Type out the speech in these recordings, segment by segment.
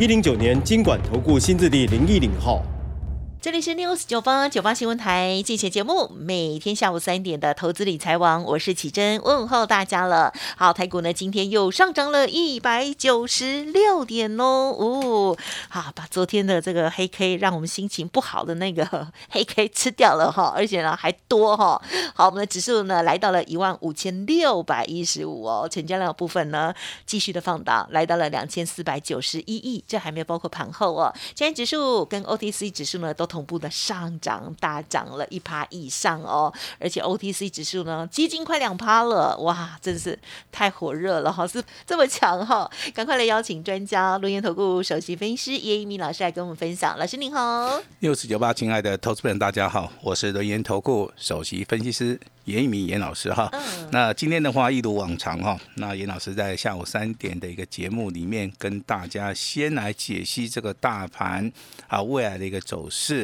一零九年经管投顾新字第零一零号。这里是 News 九八九八新闻台，进行节目，每天下午三点的投资理财网，我是启珍，问候大家了。好，台股呢今天又上涨了一百九十六点哦，哦，好，把昨天的这个黑 K 让我们心情不好的那个黑 K 吃掉了哈，而且呢还多哈。好，我们的指数呢来到了一万五千六百一十五哦，成交量部分呢继续的放大，来到了两千四百九十一亿，这还没有包括盘后哦。今天指数跟 OTC 指数呢都。同步的上涨，大涨了一趴以上哦，而且 OTC 指数呢，接近快两趴了，哇，真是太火热了哈，是这么强哈，赶快来邀请专家，录音投顾首席分析师叶一鸣老师来跟我们分享，老师您好，六四九八，亲爱的投资朋友大家好，我是轮研投顾首席分析师。严一鸣严老师哈，那今天的话一如往常哈，那严老师在下午三点的一个节目里面跟大家先来解析这个大盘啊未来的一个走势，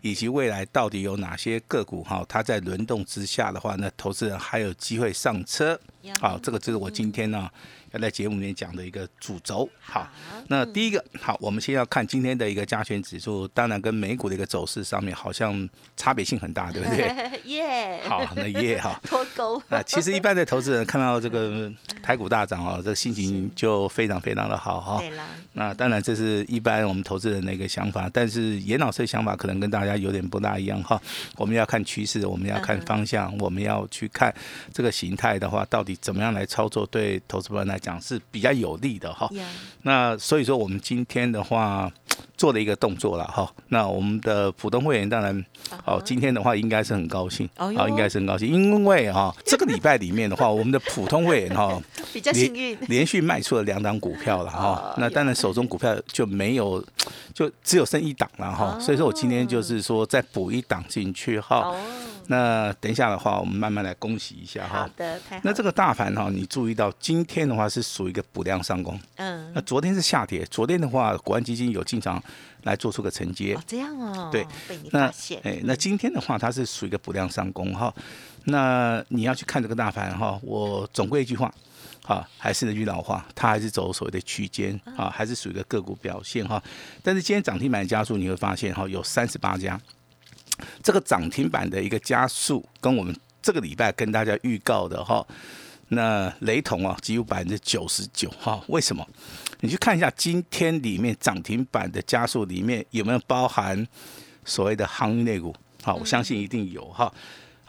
以及未来到底有哪些个股哈，它在轮动之下的话，那投资人还有机会上车，好，这个就是我今天呢。在节目里面讲的一个主轴，好，那第一个好，我们先要看今天的一个加权指数，当然跟美股的一个走势上面好像差别性很大，对不对？耶，好，那耶哈 脱钩啊，其实一般的投资人看到这个台股大涨哦，这个心情就非常非常的好哈。对啦，那当然这是一般我们投资人的一个想法，但是严老师的想法可能跟大家有点不大一样哈。我们要看趋势，我们要看方向，我们要去看这个形态的话，到底怎么样来操作，对投资人来。讲是比较有利的哈，那所以说我们今天的话 做了一个动作了哈，那我们的普通会员当然哦，今天的话应该是很高兴哦，应该是很高兴，因为哈 这个礼拜里面的话，我们的普通会员哈 比较幸运，连续卖出了两档股票了哈，那当然手中股票就没有，就只有剩一档了哈，所以说我今天就是说再补一档进去哈。那等一下的话，我们慢慢来恭喜一下哈。好的，太好。那这个大盘哈，你注意到今天的话是属于一个补量上攻。嗯。那昨天是下跌，昨天的话，国安基金有进场来做出个承接。哦，这样哦。对。被你发现。哎，那今天的话，它是属于一个补量上攻哈。那你要去看这个大盘哈，我总归一句话，啊，还是那句老话，它还是走所谓的区间啊，还是属于一个个股表现哈。但是今天涨停板加速，你会发现哈，有三十八家。这个涨停板的一个加速，跟我们这个礼拜跟大家预告的哈，那雷同啊，几乎百分之九十九哈。为什么？你去看一下今天里面涨停板的加速里面有没有包含所谓的航运类股？好，我相信一定有哈。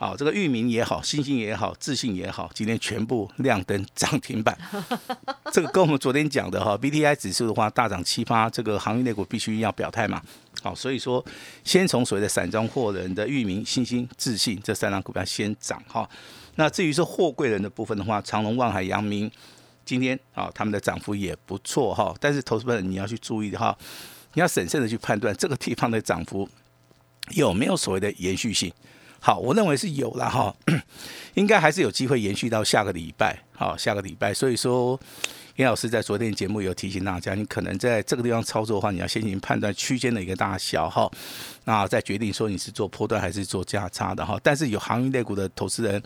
好，这个域名也好，星星也好，自信也好，今天全部亮灯涨停板。这个跟我们昨天讲的哈，B T I 指数的话大涨七八，这个航运类股必须要表态嘛。好，所以说先从所谓的散装货人的域名、星星、自信这三张股票先涨哈。那至于说货柜人的部分的话，长隆、万海、阳明今天啊，他们的涨幅也不错哈。但是投资者你要去注意的哈，你要审慎的去判断这个地方的涨幅有没有所谓的延续性。好，我认为是有了哈，应该还是有机会延续到下个礼拜。好，下个礼拜，所以说。严老师在昨天节目有提醒大家，你可能在这个地方操作的话，你要先行判断区间的一个大小哈，那再决定说你是做波段还是做价差的哈。但是有行业类股的投资人，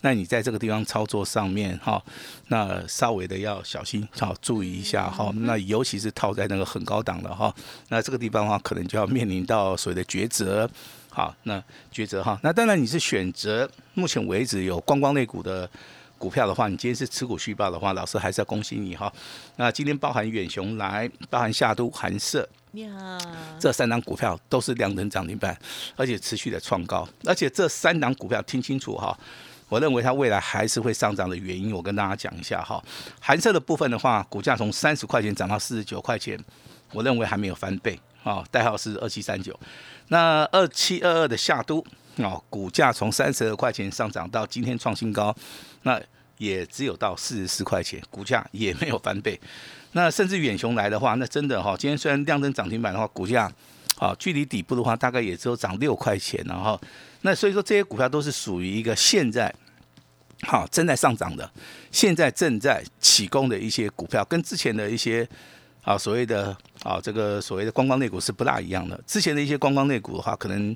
那你在这个地方操作上面哈，那稍微的要小心，好注意一下哈。那尤其是套在那个很高档的哈，那这个地方的话，可能就要面临到所谓的抉择。好，那抉择哈，那当然你是选择目前为止有观光类股的。股票的话，你今天是持股续报的话，老师还是要恭喜你哈。那今天包含远雄来，包含夏都、韩社，这三档股票都是两等涨停板，而且持续的创高。而且这三档股票听清楚哈，我认为它未来还是会上涨的原因，我跟大家讲一下哈。韩舍的部分的话，股价从三十块钱涨到四十九块钱，我认为还没有翻倍啊。代号是二七三九。那二七二二的夏都啊，股价从三十二块钱上涨到今天创新高，那。也只有到四十四块钱，股价也没有翻倍。那甚至远雄来的话，那真的哈，今天虽然亮灯涨停板的话，股价好距离底部的话，大概也只有涨六块钱，然后那所以说这些股票都是属于一个现在好正在上涨的，现在正在起攻的一些股票，跟之前的一些啊所谓的啊这个所谓的观光类股是不大一样的。之前的一些观光类股的话，可能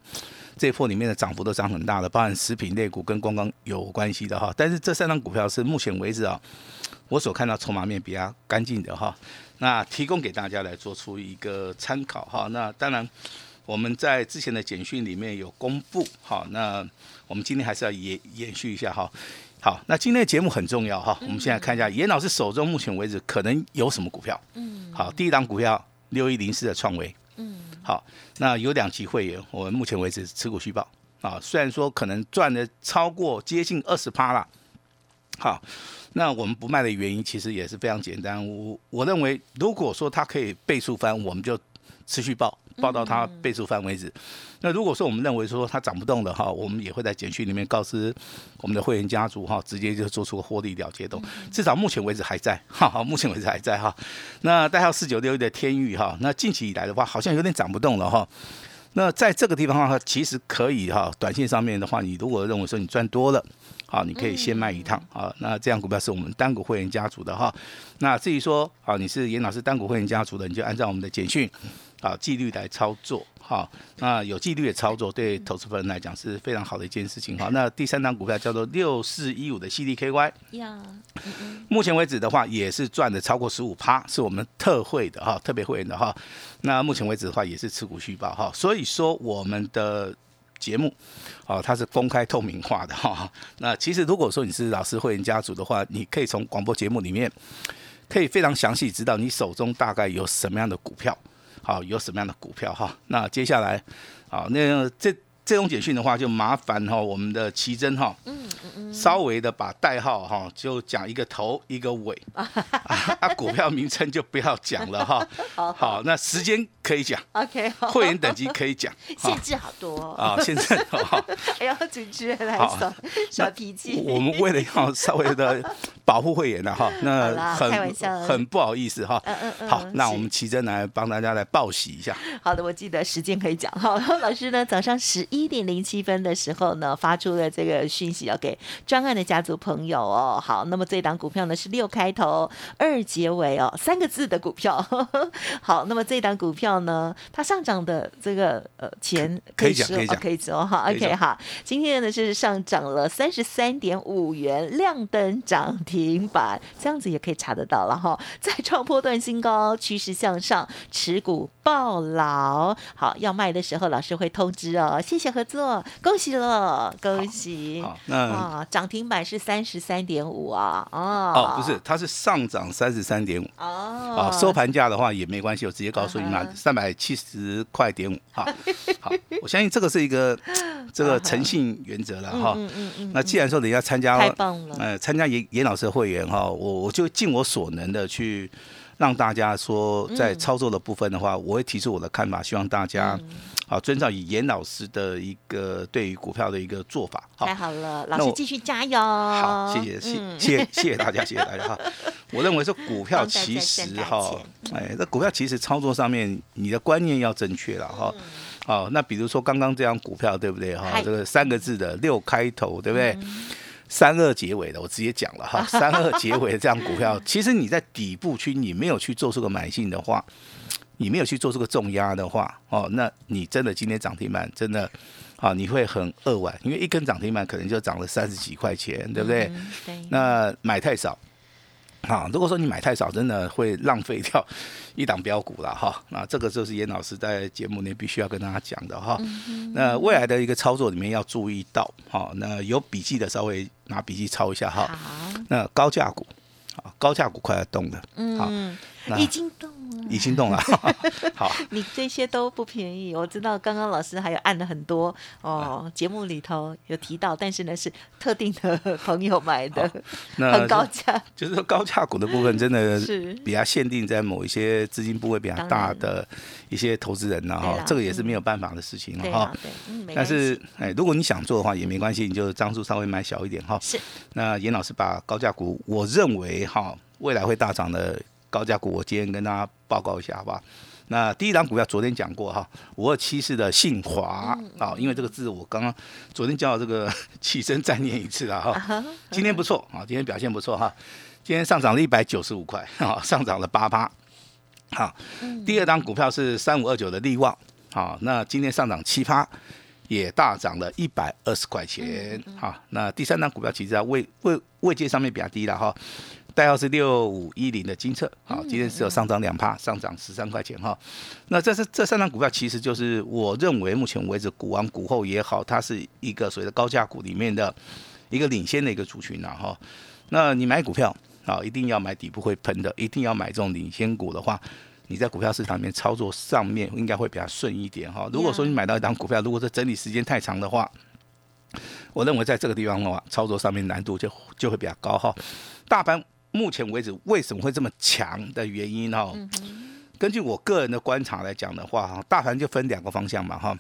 这一波里面的涨幅都涨很大的，包含食品类股跟观光有关系的哈。但是这三张股票是目前为止啊，我所看到筹码面比较干净的哈。那提供给大家来做出一个参考哈。那当然我们在之前的简讯里面有公布哈。那我们今天还是要延延续一下哈。好，那今天的节目很重要哈。我们现在看一下严老师手中目前为止可能有什么股票。嗯。好，第一档股票六一零四的创维。嗯。好，那有两级会员，我们目前为止持股续报啊。虽然说可能赚的超过接近二十趴了。好，那我们不卖的原因其实也是非常简单。我我认为，如果说它可以倍数翻，我们就持续报。报到它倍数翻为止。那如果说我们认为说它涨不动的哈，我们也会在简讯里面告知我们的会员家族哈，直接就做出个获利了结动。至少目前为止还在，哈，哈，目前为止还在哈。那代号四九六一的天域哈，那近期以来的话，好像有点涨不动了哈。那在这个地方的话，其实可以哈，短线上面的话，你如果认为说你赚多了，好，你可以先卖一趟啊。那这样股票是我们单股会员家族的哈。那至于说啊，你是严老师单股会员家族的，你就按照我们的简讯。啊，纪律来操作，好，那有纪律的操作对投资人来讲是非常好的一件事情，好，那第三档股票叫做六四一五的 CDKY，呀，目前为止的话也是赚的超过十五趴，是我们特惠的哈，特别会员的哈，那目前为止的话也是持股续报哈，所以说我们的节目，哦，它是公开透明化的哈，那其实如果说你是老师会员家族的话，你可以从广播节目里面可以非常详细知道你手中大概有什么样的股票。好，有什么样的股票哈？那接下来，好，那这。这种简讯的话，就麻烦哈我们的奇珍哈，嗯稍微的把代号哈就讲一个头一个尾，啊，股票名称就不要讲了哈。好，那时间可以讲，OK，会员等级可以讲，限制好多啊，限制好。哎呀，主持人来耍耍脾气。我们为了要稍微的保护会员呢哈，那很很不好意思哈。嗯嗯嗯。好，那我们奇珍来帮大家来报喜一下。好的，我记得时间可以讲好。老师呢，早上十一。一点零七分的时候呢，发出了这个讯息要给专案的家族朋友哦。好，那么这档股票呢是六开头二结尾哦，三个字的股票。好，那么这档股票呢，它上涨的这个呃钱可以讲可以讲可以说哈。OK 哈，今天呢是上涨了三十三点五元，亮灯涨停板，这样子也可以查得到了哈。再创波段新高，趋势向上，持股爆牢。好，要卖的时候老师会通知哦。谢谢。合作，恭喜了，恭喜！那啊，涨停板是三十三点五啊，哦，哦，不是，它是上涨三十三点五哦，收盘价的话也没关系，我直接告诉你嘛，三百七十块点五，好，好，我相信这个是一个这个诚信原则了哈，嗯嗯嗯，那既然说人家参加，太棒了，呃，参加严严老师的会员哈，我我就尽我所能的去让大家说，在操作的部分的话，我会提出我的看法，希望大家。好，遵照以严老师的一个对于股票的一个做法，太好了，老师继续加油。好，谢谢，谢谢，谢谢大家，谢谢大家哈。我认为说股票其实哈，哎，那股票其实操作上面你的观念要正确了哈。好，那比如说刚刚这张股票对不对哈？这个三个字的六开头对不对？三二结尾的，我直接讲了哈。三二结尾的这样股票，其实你在底部区你没有去做出个买进的话。你没有去做这个重压的话，哦，那你真的今天涨停板真的，啊，你会很扼腕，因为一根涨停板可能就涨了三十几块钱，对不对？对。那买太少，啊，如果说你买太少，真的会浪费掉 一档标股了哈。那这个就是严老师在节目内必须要跟大家讲的哈。那未来的一个操作里面要注意到，哈，那有笔记的稍微拿笔记抄一下哈。好。那高价股，啊，高价股快要动了，嗯，已经动了。已经动了，好，你这些都不便宜。我知道刚刚老师还有按了很多哦，节目里头有提到，但是呢是特定的朋友买的，很高价。就是说高价股的部分，真的是比较限定在某一些资金部位比较大的一些投资人呢，哈，这个也是没有办法的事情了哈。但是哎，如果你想做的话也没关系，你就张数稍微买小一点哈。是。那严老师把高价股，我认为哈未来会大涨的。高价股，我今天跟大家报告一下，好不好？那第一档股票昨天讲过哈，五二七四的信华啊，因为这个字我刚刚昨天叫这个起身再念一次了哈。今天不错啊，今天表现不错哈，今天上涨了一百九十五块啊，上涨了八趴。好，第二档股票是三五二九的利旺，好，那今天上涨七趴，也大涨了一百二十块钱。好，那第三档股票其实在位位位阶上面比较低了哈。代号是六五一零的金策，好，今天是有上涨两帕，上涨十三块钱哈。那这是这三张股票，其实就是我认为目前为止股王股后也好，它是一个所谓的高价股里面的一个领先的一个族群啊哈。那你买股票啊，一定要买底部会喷的，一定要买这种领先股的话，你在股票市场里面操作上面应该会比较顺一点哈。如果说你买到一张股票，如果是整理时间太长的话，我认为在这个地方的话，操作上面难度就就会比较高哈。大盘。目前为止为什么会这么强的原因哈？根据我个人的观察来讲的话哈，大盘就分两个方向嘛哈。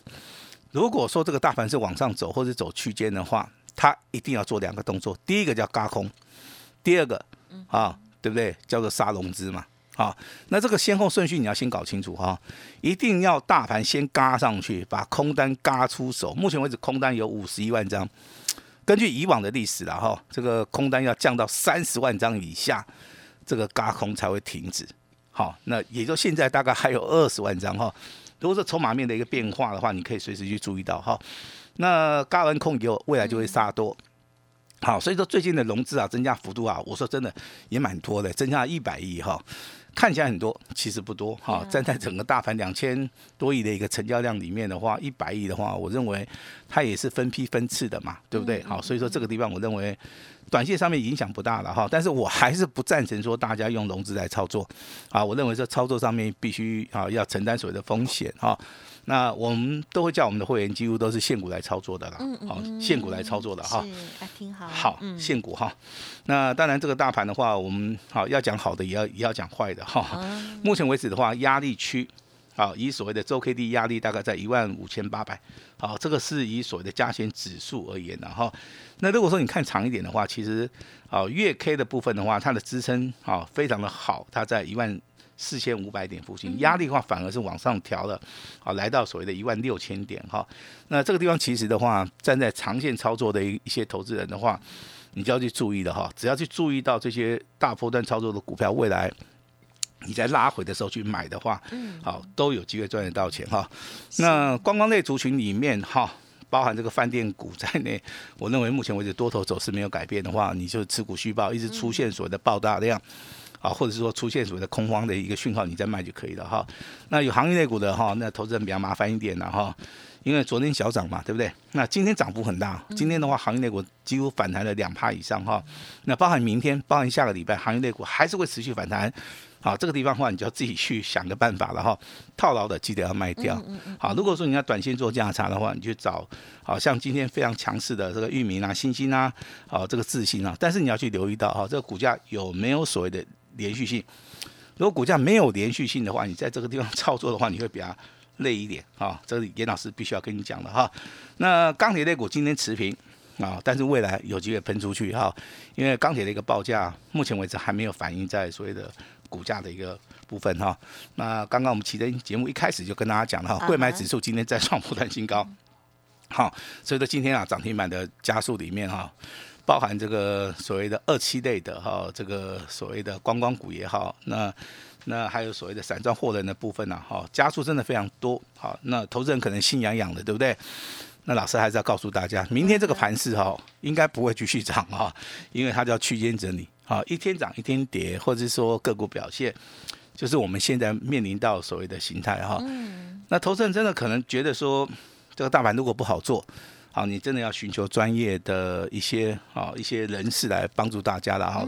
如果说这个大盘是往上走或者走区间的话，它一定要做两个动作，第一个叫嘎空，第二个啊，对不对？叫做杀融资嘛。啊，那这个先后顺序你要先搞清楚哈，一定要大盘先嘎上去，把空单嘎出手。目前为止空单有五十一万张。根据以往的历史了哈，这个空单要降到三十万张以下，这个嘎空才会停止。好，那也就现在大概还有二十万张哈。如果是筹码面的一个变化的话，你可以随时去注意到哈。那嘎完空以后，未来就会杀多。好，所以说最近的融资啊，增加幅度啊，我说真的也蛮多的，增加一百亿哈。看起来很多，其实不多哈。站在整个大盘两千多亿的一个成交量里面的话，一百亿的话，我认为它也是分批分次的嘛，对不对？好，所以说这个地方我认为短线上面影响不大了哈。但是我还是不赞成说大家用融资来操作啊。我认为这操作上面必须啊要承担所谓的风险哈。那我们都会叫我们的会员几乎都是现股来操作的啦，好，现股来操作的哈，啊，挺好，好，现股哈。那当然这个大盘的话，我们好要讲好的，也要也要讲坏的哈。目前为止的话，压力区，好，以所谓的周 K D 压力大概在一万五千八百，好，这个是以所谓的加权指数而言的哈。那如果说你看长一点的话，其实啊月 K 的部分的话，它的支撑啊非常的好，它在一万。四千五百点附近压力的话，反而是往上调了，啊，来到所谓的一万六千点哈。那这个地方其实的话，站在长线操作的一一些投资人的话，你就要去注意的哈。只要去注意到这些大波段操作的股票，未来你在拉回的时候去买的话，好都有机会赚得到钱哈。那观光类族群里面哈，包含这个饭店股在内，我认为目前为止多头走势没有改变的话，你就持股续报，一直出现所谓的爆大量。啊，或者是说出现所谓的空方的一个讯号，你再卖就可以了哈。那有行业类股的哈，那投资人比较麻烦一点了哈，因为昨天小涨嘛，对不对？那今天涨幅很大，今天的话行业类股几乎反弹了两帕以上哈。那包含明天，包含下个礼拜，行业类股还是会持续反弹。好，这个地方的话，你就要自己去想个办法了哈。套牢的记得要卖掉。好，如果说你要短线做价差的话，你去找好像今天非常强势的这个域名啊、新兴啊、好这个自信啊，但是你要去留意到哈，这个股价有没有所谓的。连续性，如果股价没有连续性的话，你在这个地方操作的话，你会比较累一点啊。这个严老师必须要跟你讲的哈。那钢铁类股今天持平啊，但是未来有机会喷出去哈，因为钢铁的一个报价目前为止还没有反映在所谓的股价的一个部分哈。那刚刚我们其实节目一开始就跟大家讲了哈，贵买指数今天再创破断新高，好，所以说今天啊涨停板的加速里面哈。包含这个所谓的二期类的哈，这个所谓的观光股也好，那那还有所谓的散装货人的部分呢，哈，加速真的非常多，好，那投资人可能心痒痒的，对不对？那老师还是要告诉大家，明天这个盘势哈，应该不会继续涨哈，因为它叫区间整理，好，一天涨一天跌，或者说个股表现，就是我们现在面临到所谓的形态哈。嗯那投资人真的可能觉得说，这个大盘如果不好做。好，你真的要寻求专业的一些啊一些人士来帮助大家了哈。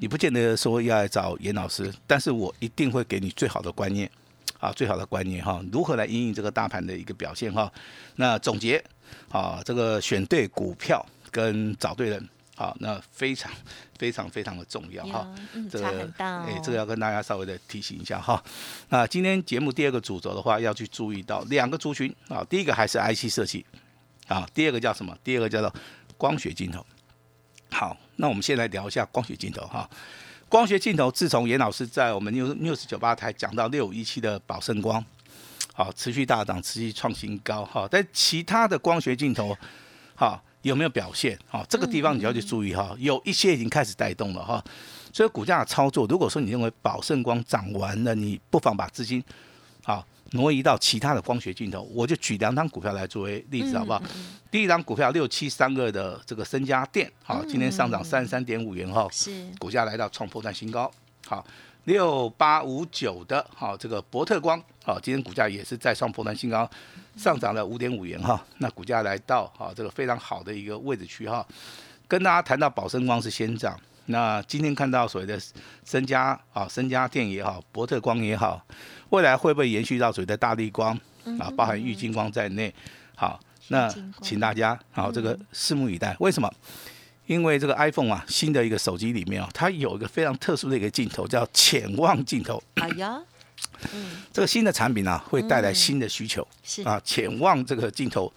你不见得说要来找严老师，但是我一定会给你最好的观念啊，最好的观念哈，如何来应应这个大盘的一个表现哈。那总结啊，这个选对股票跟找对人好，那非常非常非常的重要哈。这个哎，这个要跟大家稍微的提醒一下哈。那今天节目第二个主轴的话，要去注意到两个族群啊，第一个还是 IC 设计。啊，第二个叫什么？第二个叫做光学镜头。好，那我们先来聊一下光学镜头哈。光学镜头自从严老师在我们 news news 九八台讲到六五一七的宝盛光，好持续大涨，持续创新高哈。但其他的光学镜头，好有没有表现？好，这个地方你要去注意哈。有一些已经开始带动了哈。所以股价的操作，如果说你认为宝盛光涨完了，你不妨把资金好挪移到其他的光学镜头。我就举两张股票来作为例子，好不好？第一张股票六七三二的这个深家电，好，今天上涨三十三点五元哈，是股价来到创破断新高。好，六八五九的，好，这个博特光，好，今天股价也是再创破断新高，上涨了五点五元哈，那股价来到好这个非常好的一个位置区哈。跟大家谈到宝生光是先涨。那今天看到所谓的身家啊，身家电也好，博特光也好，未来会不会延续到所谓的大力光啊，包含玉金光在内？好，那请大家好这个拭目以待。为什么？因为这个 iPhone 啊，新的一个手机里面啊，它有一个非常特殊的一个镜头，叫潜望镜头。哎呀，嗯，这个新的产品呢，会带来新的需求。是啊，潜望这个镜头。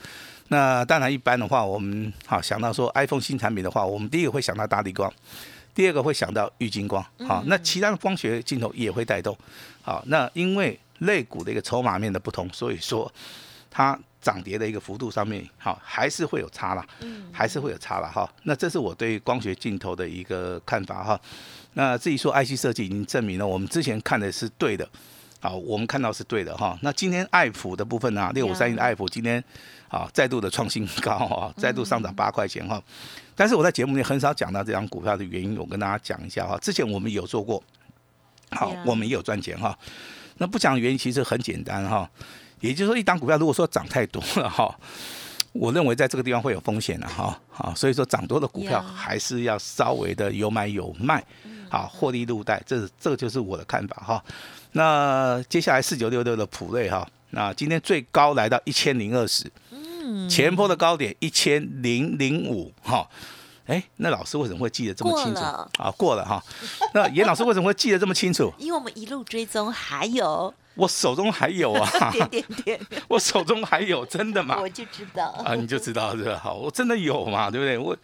那当然，一般的话，我们好想到说 iPhone 新产品的话，我们第一个会想到大力光。第二个会想到郁金光，好，那其他的光学镜头也会带动，好，那因为类股的一个筹码面的不同，所以说它涨跌的一个幅度上面，好，还是会有差啦，嗯，还是会有差了哈。那这是我对光学镜头的一个看法哈。那至于说 IC 设计已经证明了我们之前看的是对的，好，我们看到是对的哈。那今天爱普的部分呢，六五三一的爱普今天啊再度的创新高啊，再度上涨八块钱哈。但是我在节目里很少讲到这张股票的原因，我跟大家讲一下哈。之前我们有做过，好，我们也有赚钱哈。那不讲原因其实很简单哈，也就是说，一档股票如果说涨太多了哈，我认为在这个地方会有风险的哈。好，所以说涨多的股票还是要稍微的有买有卖，好，获利入袋，这这个就是我的看法哈。那接下来四九六六的普瑞哈，那今天最高来到一千零二十。前坡的高点一千零零五哈，哎，那老师为什么会记得这么清楚啊？过了哈，那严老师为什么会记得这么清楚？因为我们一路追踪，还有 我手中还有啊，点点点，我手中还有，真的吗？我就知道啊，你就知道这个好，我真的有嘛，对不对？我，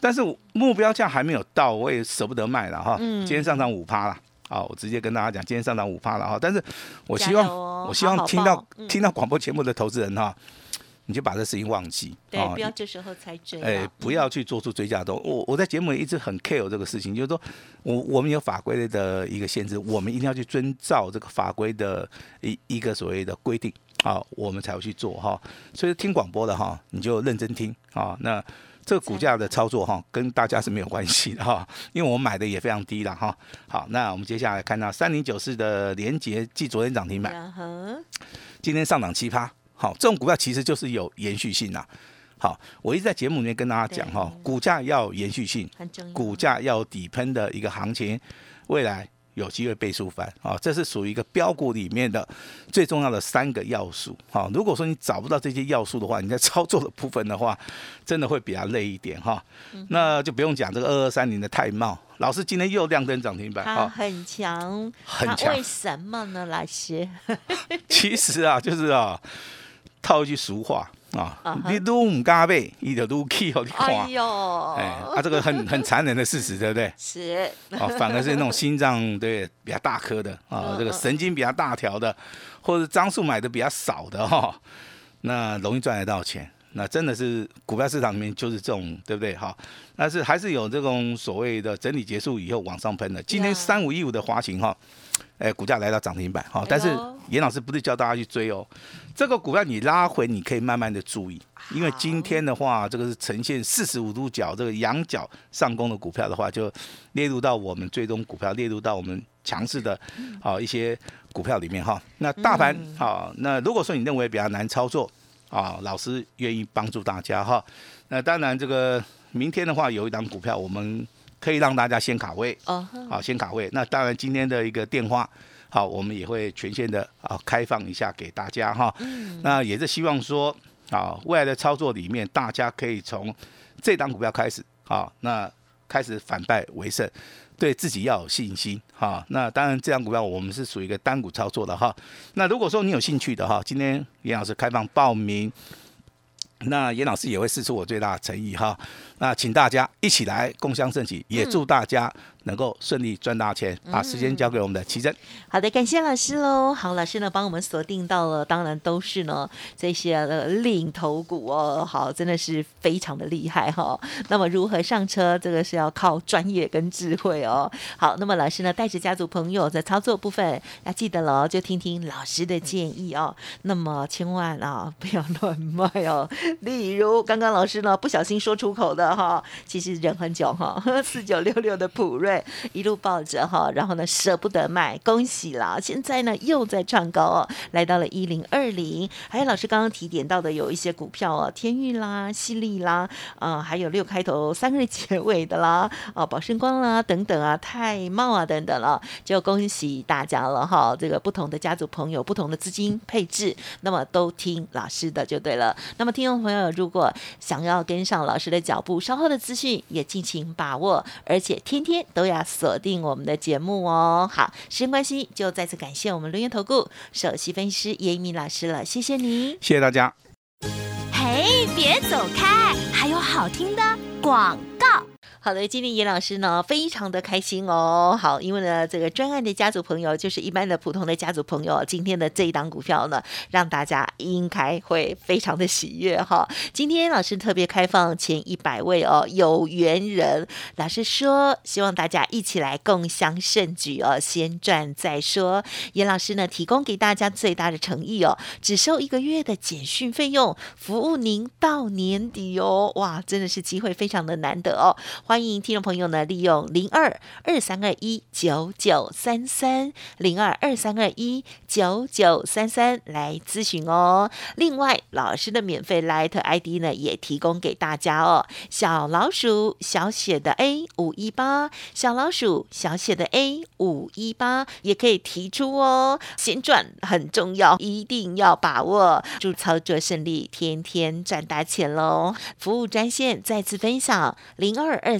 但是目标价还没有到，我也舍不得卖了哈。今天上涨五趴了，好，我直接跟大家讲，今天上涨五趴了哈。但是我希望，我希望听到听到广播节目的投资人哈。你就把这事情忘记，对，不要这时候才追。哎，不要去做出追加动。我我在节目里一直很 care 这个事情，就是说我我们有法规的一个限制，我们一定要去遵照这个法规的一一个所谓的规定啊，我们才会去做哈。所以听广播的哈，你就认真听啊。那这个股价的操作哈，跟大家是没有关系的哈，因为我们买的也非常低了哈。好，那我们接下来看到三零九四的连捷，继昨天涨停板，今天上涨七趴。好，这种股票其实就是有延续性呐。好，我一直在节目里面跟大家讲哈，股价要延续性，股价要底喷的一个行情，未来有机会倍数翻啊，这是属于一个标股里面的最重要的三个要素。哈，如果说你找不到这些要素的话，你在操作的部分的话，真的会比较累一点哈。那就不用讲这个二二三零的泰茂，老师今天又亮灯涨停板，啊很强，很强，为什么呢？老师，其实啊，就是啊。套一句俗话啊，你都唔加倍，伊就都气哦你看。哎呦，哎，啊，这个很 很残忍的事实，对不对？是。啊，反而是那种心脏对比较大颗的啊，这个神经比较大条的，或者张数买的比较少的哈，那容易赚得到钱。那真的是股票市场里面就是这种，对不对？哈，但是还是有这种所谓的整理结束以后往上喷的。今天三五一五的滑行哈。哎，股价来到涨停板哈，但是严老师不是教大家去追哦，这个股票你拉回你可以慢慢的注意，因为今天的话，这个是呈现四十五度角这个仰角上攻的股票的话，就列入到我们最终股票列入到我们强势的啊一些股票里面哈。那大盘好，那如果说你认为比较难操作啊，老师愿意帮助大家哈。那当然这个明天的话有一档股票我们。可以让大家先卡位，好，先卡位。那当然，今天的一个电话，好，我们也会全线的啊开放一下给大家哈。那也是希望说，啊，未来的操作里面，大家可以从这档股票开始，啊，那开始反败为胜，对自己要有信心哈。那当然，这档股票我们是属于一个单股操作的哈。那如果说你有兴趣的哈，今天严老师开放报名。那严老师也会试出我最大的诚意哈。那请大家一起来共襄盛举，也嗯祝大家能够顺利赚大钱。把时间交给我们的奇珍。好的，感谢老师喽。好，老师呢帮我们锁定到了，当然都是呢这些呃领头股哦。好，真的是非常的厉害哈、那么如何上车，这个是要靠专业跟智慧哦。好，那么老师呢带着家族朋友在操作部分要记得了哦，就听听老师的建议哦。那么千万啊不要乱卖哦。例如刚刚老师呢不小心说出口的哈，其实忍很久哈，四九六六的普瑞一路抱着哈，然后呢舍不得卖，恭喜啦！现在呢又在创高哦，来到了一零二零。还有老师刚刚提点到的有一些股票哦，天域啦、犀利啦，啊、还有六开头三个结尾的啦，啊、宝盛光啦等等啊，泰茂啊等等了，就恭喜大家了哈！这个不同的家族朋友、不同的资金配置，那么都听老师的就对了。那么听众朋友如果想要跟上老师的脚步，稍后的资讯也尽情把握，而且天天都要锁定我们的节目哦。好，时间关系，就再次感谢我们轮源投顾首席分析师叶一鸣老师了，谢谢你。谢谢大家。嘿，别走开，还有好听的广告。好的，今天严老师呢非常的开心哦。好，因为呢这个专案的家族朋友就是一般的普通的家族朋友，今天的这一档股票呢，让大家应该会非常的喜悦哈。今天老师特别开放前一百位哦有缘人，老师说希望大家一起来共襄盛举哦，先赚再说。严老师呢提供给大家最大的诚意哦，只收一个月的简讯费用，服务您到年底哦。哇，真的是机会非常的难得哦。欢迎听众朋友呢，利用零二二三二一九九三三零二二三二一九九三三来咨询哦。另外，老师的免费 Light ID 呢，也提供给大家哦。小老鼠小写的 A 五一八，小老鼠小写的 A 五一八，也可以提出哦。先赚很重要，一定要把握。祝操作顺利，天天赚大钱喽！服务专线再次分享：零二二